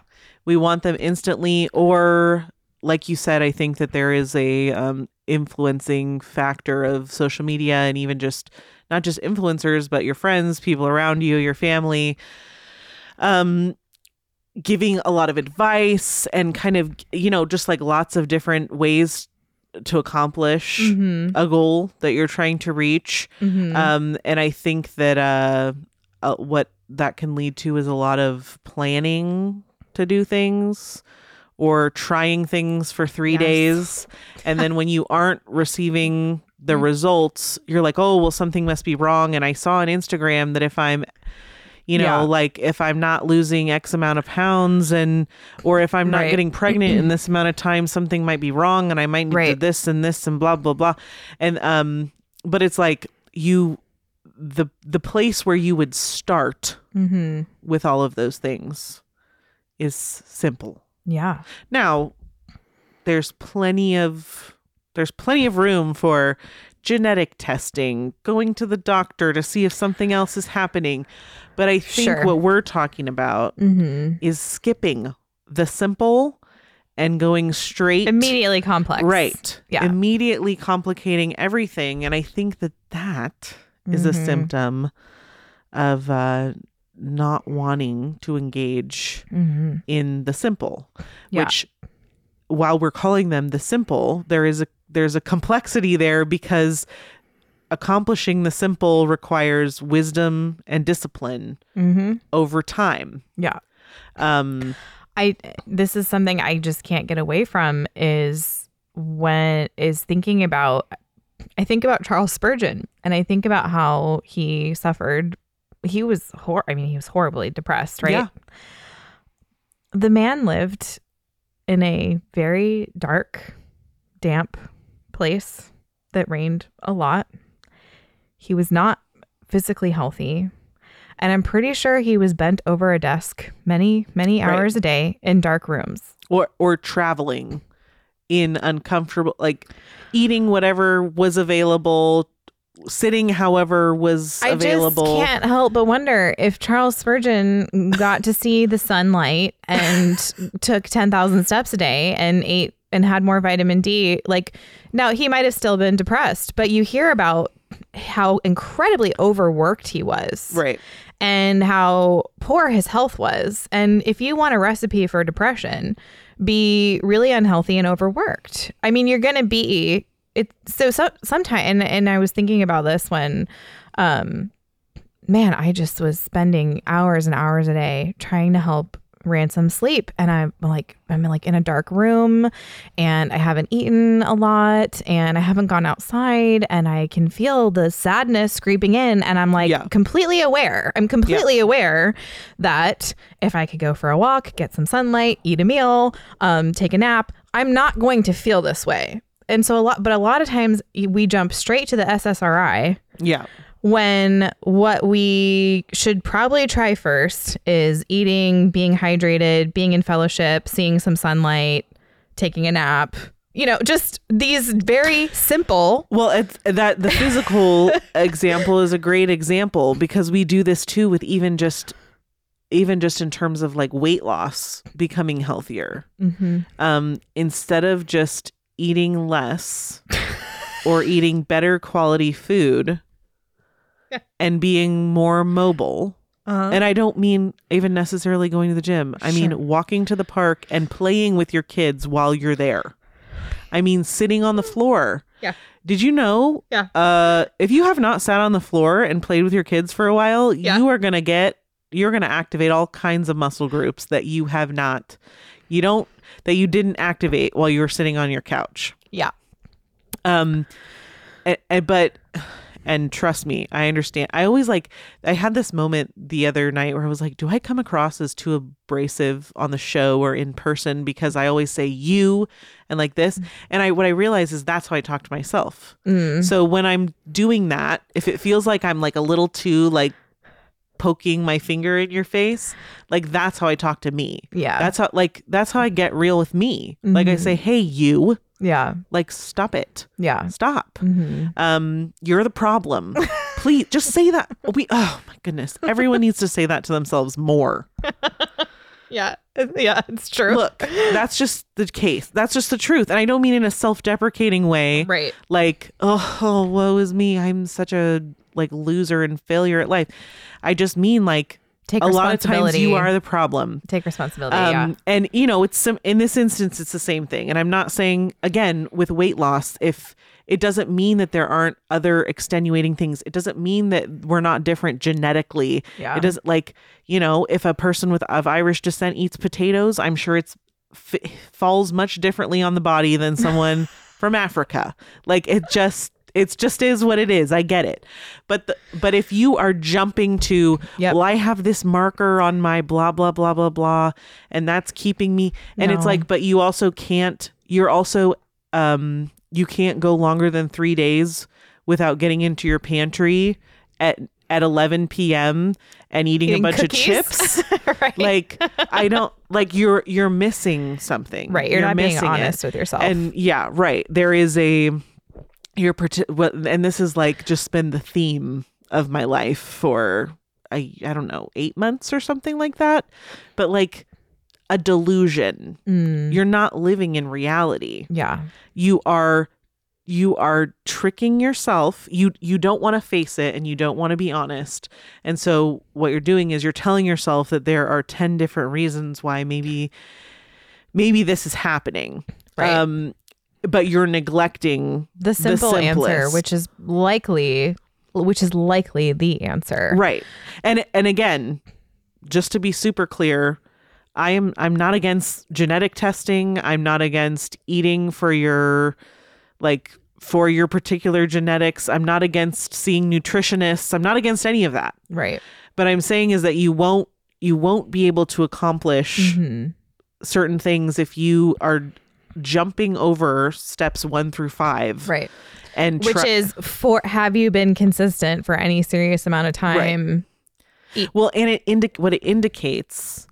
we want them instantly or like you said i think that there is a um, influencing factor of social media and even just not just influencers but your friends people around you your family um giving a lot of advice and kind of you know just like lots of different ways to accomplish Mm-hmm. a goal that you're trying to reach Mm-hmm. um, and I think that uh, uh, what that can lead to is a lot of planning to do things or trying things for three Yes. days. And then when you aren't receiving the results, you're like, oh, well, something must be wrong. And I saw on Instagram that if I'm, you know, Yeah. like if I'm not losing X amount of pounds and, or if I'm not Right. getting pregnant in this amount of time, something might be wrong and I might need to Right. this and this and blah, blah, blah. And, um, but it's like you, the, the place where you would start mm-hmm. with all of those things is simple. Yeah. Now, there's plenty of there's plenty of room for genetic testing, going to the doctor to see if something else is happening. But I think Sure. what we're talking about Mm-hmm. is skipping the simple and going straight Immediately complex. right. Yeah. Immediately complicating everything and I think that that is a Mhm. symptom of uh not wanting to engage Mm-hmm. in the simple Yeah. which while we're calling them the simple there is a there's a complexity there because accomplishing the simple requires wisdom and discipline Mm-hmm. over time Yeah. um I this is something I just can't get away from is when is thinking about I think about Charles Spurgeon and I think about how he suffered he was hor- I mean he was horribly depressed, right? Yeah. The man lived in a very dark, damp place that rained a lot. He was not physically healthy. And I'm pretty sure he was bent over a desk many, many Right. hours a day in dark rooms. or or traveling in uncomfortable like eating whatever was available sitting however was available. I available just can't help but wonder if Charles Spurgeon got to see the sunlight and took 10,000 steps a day and ate and had more vitamin D. Like, now he might have still been depressed, but you hear about how incredibly overworked he was. right and how poor his health was. And if you want a recipe for depression, be really unhealthy and overworked. I mean, you're going to be it so, so sometime and and I was thinking about this when um man, I just was spending hours and hours a day trying to help ransom sleep and I'm like I'm like in a dark room and I haven't eaten a lot and I haven't gone outside and I can feel the sadness creeping in and I'm like Yeah. completely aware. I'm completely aware that if I could go for a walk, get some sunlight, eat a meal, um, take a nap, I'm not going to feel this way. And so a lot, but a lot of times we jump straight to the SSRI yeah when what we should probably try first is eating, being hydrated, being in fellowship, seeing some sunlight, taking a nap. You know, just these very simple. Well, it's that the physical example is a great example because we do this too with even just even just in terms of like weight loss, becoming healthier. Mm-hmm. Um instead of just eating less or eating better quality food and being more mobile. Uh-huh. And I don't mean even necessarily going to the gym. I Sure. mean walking to the park and playing with your kids while you're there. I mean sitting on the floor. Yeah. Did you know? Yeah. Uh, if you have not sat on the floor and played with your kids for a while, Yeah. you are gonna get you're gonna activate all kinds of muscle groups that you have not, you don't that you didn't activate while you were sitting on your couch. Yeah. Um, a- a- but And trust me, I understand. I always like, I had this moment the other night where I was like, do I come across as too abrasive on the show or in person because I always say you and like this? Mm. And I, what I realize is that's how I talk to myself. Mm. So when I'm doing that, if it feels like I'm like a little too like poking my finger in your face, like that's how I talk to me. Yeah. That's how, like, that's how I get real with me. Like I say, mm-hmm. hey, you, Yeah. like, stop it. Yeah. Stop. Um, you're the problem. Please just say that. We oh my goodness. Everyone needs to say that to themselves more. Yeah. Yeah. It's true. Look, that's just the case. That's just the truth. And I don't mean in a self-deprecating way. Right. Like, oh, oh woe is me. I'm such a like loser and failure at life. I just mean like Take a lot of times responsibility. you are the problem. Take responsibility. Um, yeah. And you know, it's some in this instance, it's the same thing. And I'm not saying again with weight loss, if it doesn't mean that there aren't other extenuating things. It doesn't mean that we're not different genetically. Yeah. It doesn't like you know, if a person with of Irish descent eats potatoes, I'm sure it's f- falls much differently on the body than someone from Africa. Like it just. It's just is what it is. I get it, but the, but if you are jumping to, Yep. well, I have this marker on my blah blah blah blah blah, and that's keeping me. And it's like, but you also can't. You're also um you can't go longer than three days without getting into your pantry at at 11 p.m. and eating, Eating a bunch cookies. of chips. right. like I don't like you're you're missing something. right. You're, not being missing it. honest with yourself. And yeah, right. There is a you're and this is like just been the theme of my life for I I don't know, 8 months or something like that. But like a delusion. Mm, You're not living in reality. yeah. You are you are tricking yourself. You you don't want to face it and you don't want to be honest. And so what you're doing is you're telling yourself that there are 10 different reasons why maybe maybe this is happening. Right. Um but you're neglecting The simple answer, which is likely, which is likely the answer. Right. And and again, just to be super clear, I am I'm not against genetic testing. I'm not against eating for your like for your particular genetics. I'm not against seeing nutritionists. I'm not against any of that. Right. But I'm saying is that you won't you won't be able to accomplish Mhm. certain things if you are jumping over steps 1 through 5 Right. and Which is for have you been consistent for any serious amount of time? Well, and it indi- what it indicates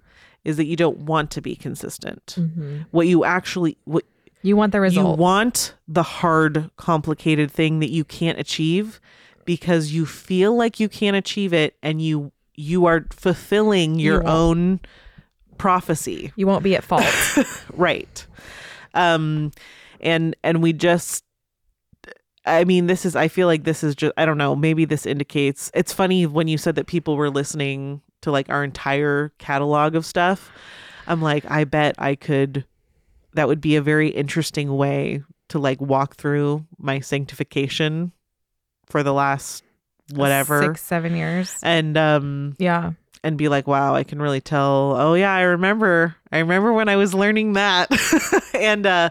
is that you don't want to be consistent. Mm-hmm. What you actually what You want the result. you want the hard, complicated thing that you can't achieve because you feel like you can't achieve it, and you you are fulfilling your won't. own prophecy, you won't be at fault. right? Um, and and we just I mean, this is, I feel like this is just, I don't know, maybe this indicates, it's funny when you said that people were listening to like our entire catalog of stuff. I'm like, I bet I could, that would be a very interesting way to like walk through my sanctification for the last whatever. Six, seven years. And, um, Yeah. and be like, wow, I can really tell. Oh yeah, I remember. I remember when I was learning that. and uh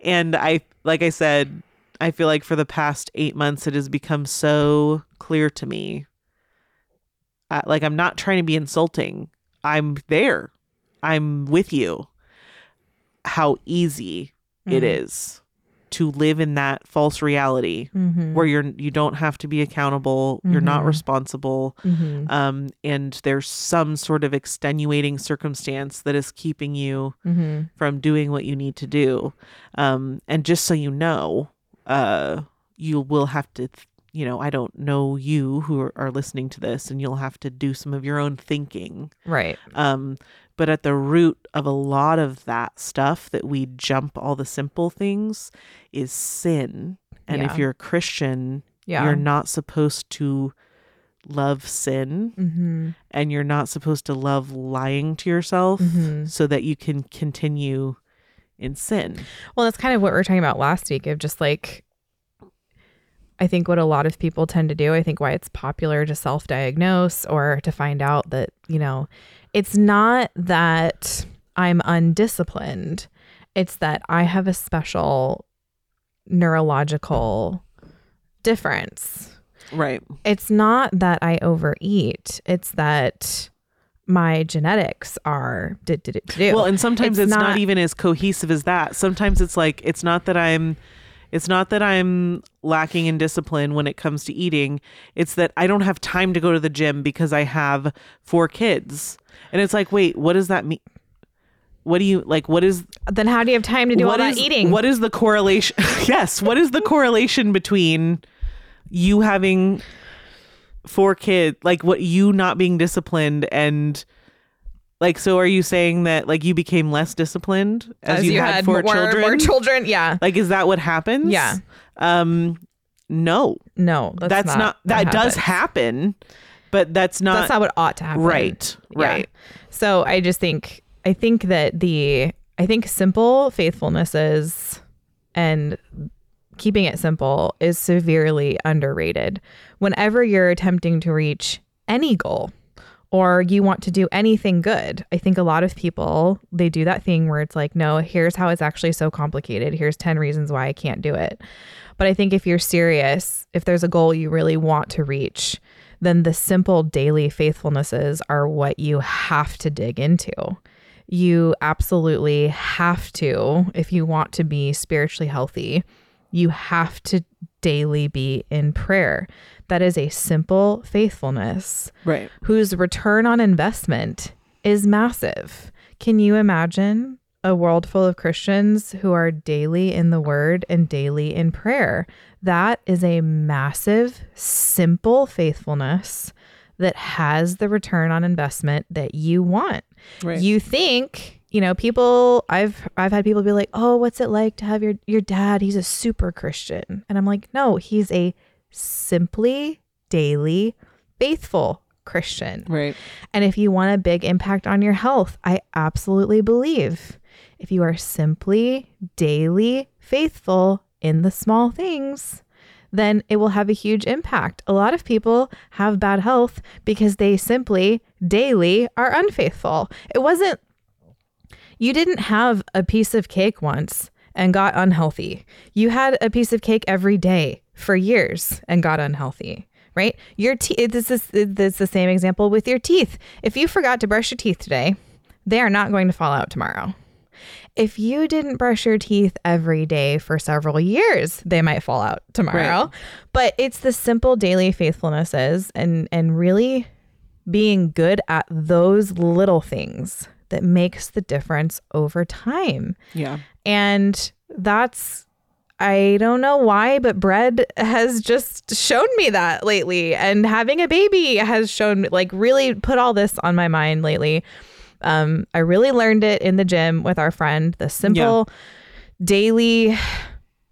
and I like I said, I feel like for the past 8 months it has become so clear to me. Uh, like I'm not trying to be insulting. I'm there. I'm with you. How easy it Mhm. is to live in that false reality Mm-hmm. where you're you don't have to be accountable, you're not Mhm. responsible Mm-hmm. um, and there's some sort of extenuating circumstance that is keeping you Mm-hmm. from doing what you need to do. Um, and just so you know, uh, you will have to, th- you know, I don't know you who are, are listening to this, and you'll have to do some of your own thinking. Right. Um, but at the root of a lot of that stuff that we jump all the simple things is sin. And Yeah. if you're a Christian, Yeah. you're not supposed to love sin mm-hmm. and you're not supposed to love lying to yourself Mhm. so that you can continue in sin. Well, that's kind of what we were talking about last week of just like I think what a lot of people tend to do, I think why it's popular to self-diagnose or to find out that, you know, it's not that I'm undisciplined. It's that I have a special neurological difference. Right. It's not that I overeat, it's that my genetics are did did do. Well, and sometimes it's, not, even as cohesive as that. Sometimes it's like it's not that I'm it's not that I'm lacking in discipline when it comes to eating. It's that I don't have time to go to the gym because I have four kids. And it's like, wait, what does that mean? What do you like what is then how do you have time to do all what that is- eating? What is the correlation? yes, what is the correlation between you having four kids, like what you not being disciplined and like so are you saying that like you became less disciplined as, you, had, four more, children? more children. Yeah. like is that what happens? Yeah. Um no. No, that's, That's, not, what that does happen, but that's not, That's not what ought to happen. right. Yeah. Right. So I just think I think that the I think simple faithfulness is and keeping it simple is severely underrated. Whenever you're attempting to reach any goal or you want to do anything good, I think a lot of people they do that thing where it's like, no, here's how it's actually so complicated. Here's 10 reasons why I can't do it. But I think if you're serious, if there's a goal you really want to reach, then the simple daily faithfulnesses are what you have to dig into. You absolutely have to, if you want to be spiritually healthy, you have to daily be in prayer. That is a simple faithfulness Right. whose return on investment is massive. Can you imagine a world full of Christians who are daily in the word and daily in prayer? That is a massive, simple faithfulness that has the return on investment that you want. Right. You think, you know, people I've I've had people be like, "Oh, what's it like to have your your dad? He's a super Christian." And I'm like, "No, he's a simply daily faithful Christian." Right. And if you want a big impact on your health, I absolutely believe if you are simply daily faithful in the small things, then it will have a huge impact. A lot of people have bad health because they simply daily are unfaithful. It wasn't, you didn't have a piece of cake once and got unhealthy. You had a piece of cake every day for years and got unhealthy. Right? Your teeth. This is this is the same example with your teeth. If you forgot to brush your teeth today, they are not going to fall out tomorrow. If you didn't brush your teeth every day for several years, they might fall out tomorrow. Right. But it's the simple daily faithfulnesses and and really being good at those little things that makes the difference over time. Yeah. And that's I don't know why, but bread has just shown me that lately. And having a baby has shown like really put all this on my mind lately. Um, I really learned it in the gym with our friend, the simple daily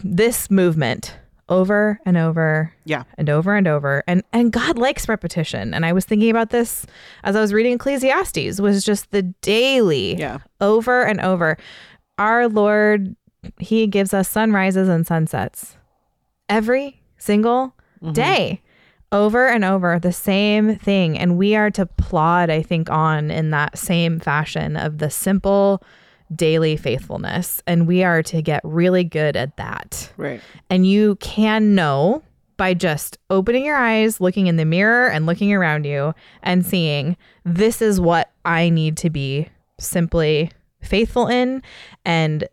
this movement over and over Yeah. and over and over. And and God likes repetition. And I was thinking about this as I was reading Ecclesiastes was just the daily Yeah. over and over. Our Lord he gives us sunrises and sunsets every single mm-hmm. day over and over the same thing. And we are to plod I think on in that same fashion of the simple daily faithfulness and we are to get really good at that Right. and you can know by just opening your eyes, looking in the mirror, and looking around you and seeing this is what I need to be simply faithful in. And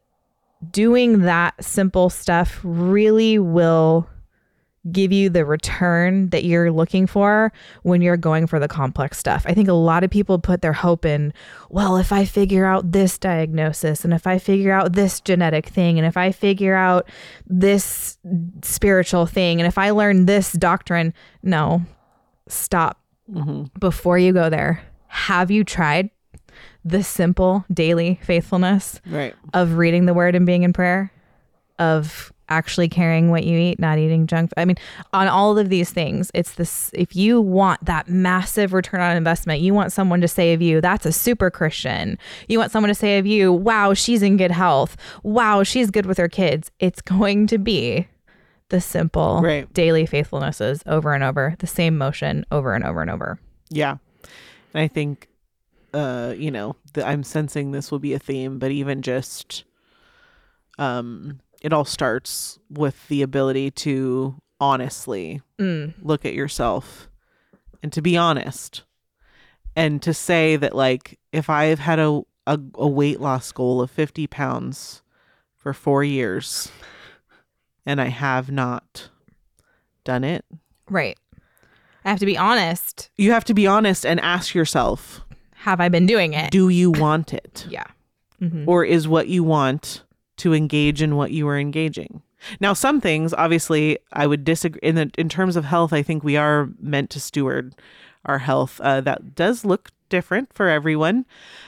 doing that simple stuff really will give you the return that you're looking for when you're going for the complex stuff. I think a lot of people put their hope in, well, if I figure out this diagnosis and if I figure out this genetic thing and if I figure out this spiritual thing and if I learn this doctrine, no. Stop mm-hmm. before you go there. Have you tried the simple daily faithfulness Right. of reading the word and being in prayer, of actually caring what you eat, not eating junk. I mean, on all of these things, it's this if you want that massive return on investment, you want someone to say of you, that's a super Christian. You want someone to say of you, wow, she's in good health. Wow, she's good with her kids. It's going to be the simple Right. daily faithfulnesses over and over, the same motion over and over and over. Yeah. And I think, uh, you know, the, I'm sensing this will be a theme, but even just, um, it all starts with the ability to honestly Mm. look at yourself and to be honest and to say that like if i've had a, a, a weight loss goal of 50 pounds for four years and i have not done it Right. I have to be honest. you have to be honest and ask yourself Have I been doing it? do you want it yeah. Mhm. or is what you want to engage in what you were engaging. Now some things obviously i would disagree in the in terms of health i think we are meant to steward our health. Uh, that does look different for everyone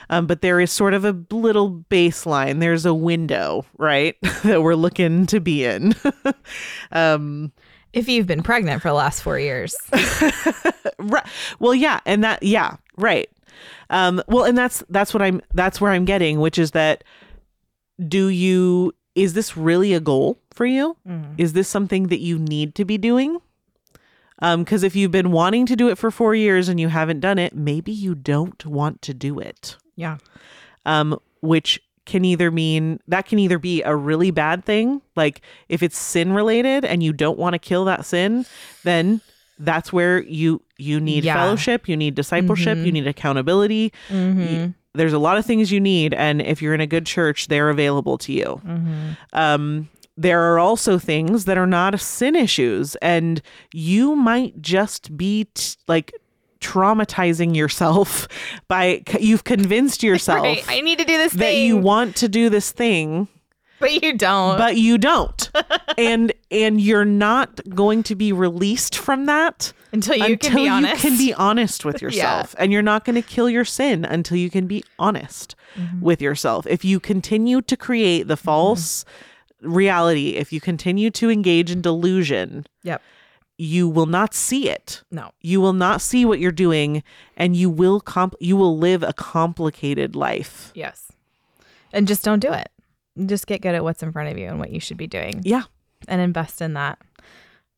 um, but there is sort of a little baseline. There's a window right that we're looking to be in. Um If you've been pregnant for the last four years, right well yeah and that yeah right. Um well and that's that's what i'm that's where i'm getting which is that do you is this really a goal for you is this something that you need to be doing um because if you've been wanting to do it for four years and you haven't done it maybe you don't want to do it yeah. um, which can either mean that can either be a really bad thing, like if it's sin related and you don't want to kill that sin, then that's where you you need Yeah. fellowship, you need discipleship, you need accountability. Y- there's a lot of things you need, and if you're in a good church, they're available to you. Um, there are also things that are not sin issues, and you might just be t- like traumatizing yourself by you've convinced yourself Right. I need to do this that thing. you want to do this thing but you don't. but you don't and and you're not going to be released from that until you until can be honest. you can be honest with yourself and you're not going to kill your sin until you can be honest Mm-hmm. with yourself if you continue to create the false reality if you continue to engage in delusion Yep. you will not see it No. you will not see what you're doing and you will comp- you will live a complicated life Yes. And just don't do it. Just get good at what's in front of you and what you should be doing yeah and invest in that.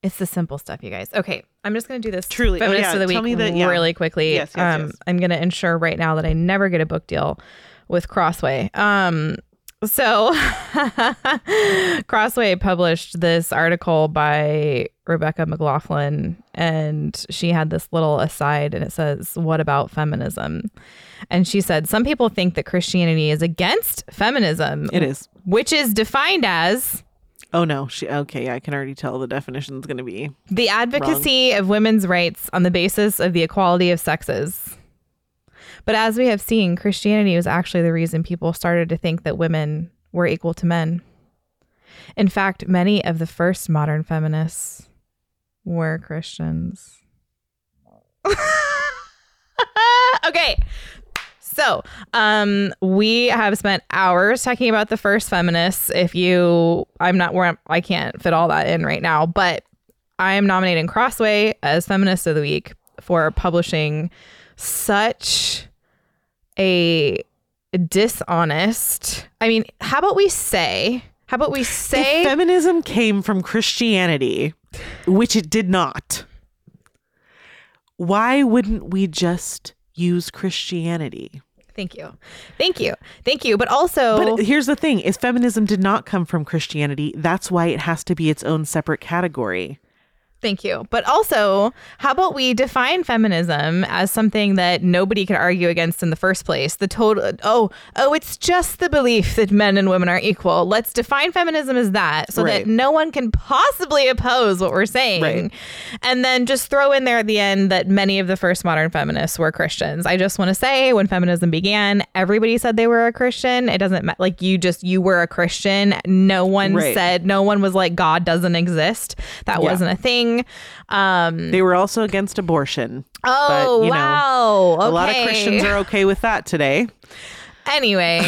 It's the simple stuff, you guys. Okay, I'm just going to do this Truly. Oh, yeah. of the Tell week me that- yeah. really quickly. Yes, yes, um, yes. I'm going to ensure right now that I never get a book deal with Crossway. Um, so Crossway published this article by Rebecca McLaughlin, and she had this little aside, and it says, "What about feminism?" And she said, "Some people think that Christianity is against feminism. it is which is defined as." Oh no she okay yeah, i can already tell the definition is going to be The advocacy of women's rights on the basis of the equality of sexes. But as we have seen, Christianity was actually the reason people started to think that women were equal to men. In fact, many of the first modern feminists were Christians. okay. So, um, we have spent hours talking about the first feminists. If you, I'm not where I'm, I can't fit all that in right now, but I am nominating Crossway as Feminist of the Week for publishing such a dishonest. I mean, how about we say, how about we say, if feminism came from christianity which it did not why wouldn't we just use christianity thank you, thank you, thank you, but also, but here's the thing. If feminism did not come from christianity that's why it has to be its own separate category Thank you. But also, how about we define feminism as something that nobody could argue against in the first place? The total oh, oh, it's just the belief that men and women are equal. Let's define feminism as that so Right. that no one can possibly oppose what we're saying. Right. And then just throw in there at the end that many of the first modern feminists were Christians. I just want to say when feminism began, everybody said they were a Christian. It doesn't matter like you just you were a Christian. No one Right. said no one was like God doesn't exist. That Yeah. wasn't a thing. Um, they were also against abortion oh but, you know, wow! a lot of christians are okay with that today Anyway,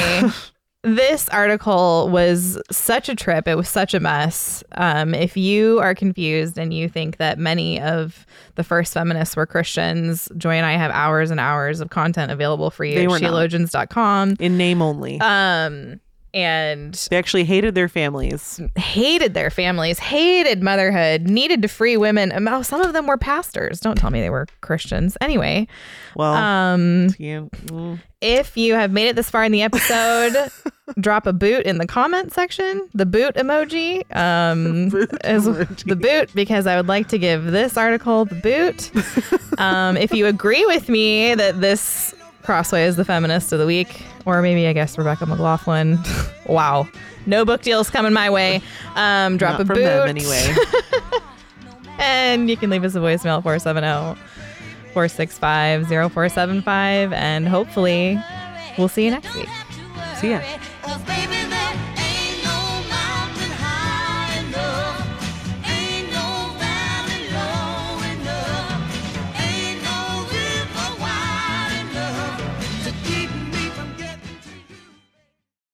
this article was such a trip. It was such a mess. Um, if you are confused and you think that many of the first feminists were Christians, Joy and I have hours and hours of content available for you They at sheologians.com. in name only Um, and They actually hated their families. hated their families, hated motherhood, needed to free women. Oh, some of them were pastors. Don't tell me they were Christians. Anyway, Well, um, you, mm, if you have made it this far in the episode, drop a boot in the comment section. The boot emoji um, is the boot because I would like to give this article the boot. Um, if you agree with me that this Crossway is the feminist of the week, or maybe I guess Rebecca McLaughlin. wow, no book deals coming my way. Um, drop not a from boot them anyway. and you can leave us a voicemail at 470 465 0475. And hopefully, we'll see you next week. See ya. Cause baby,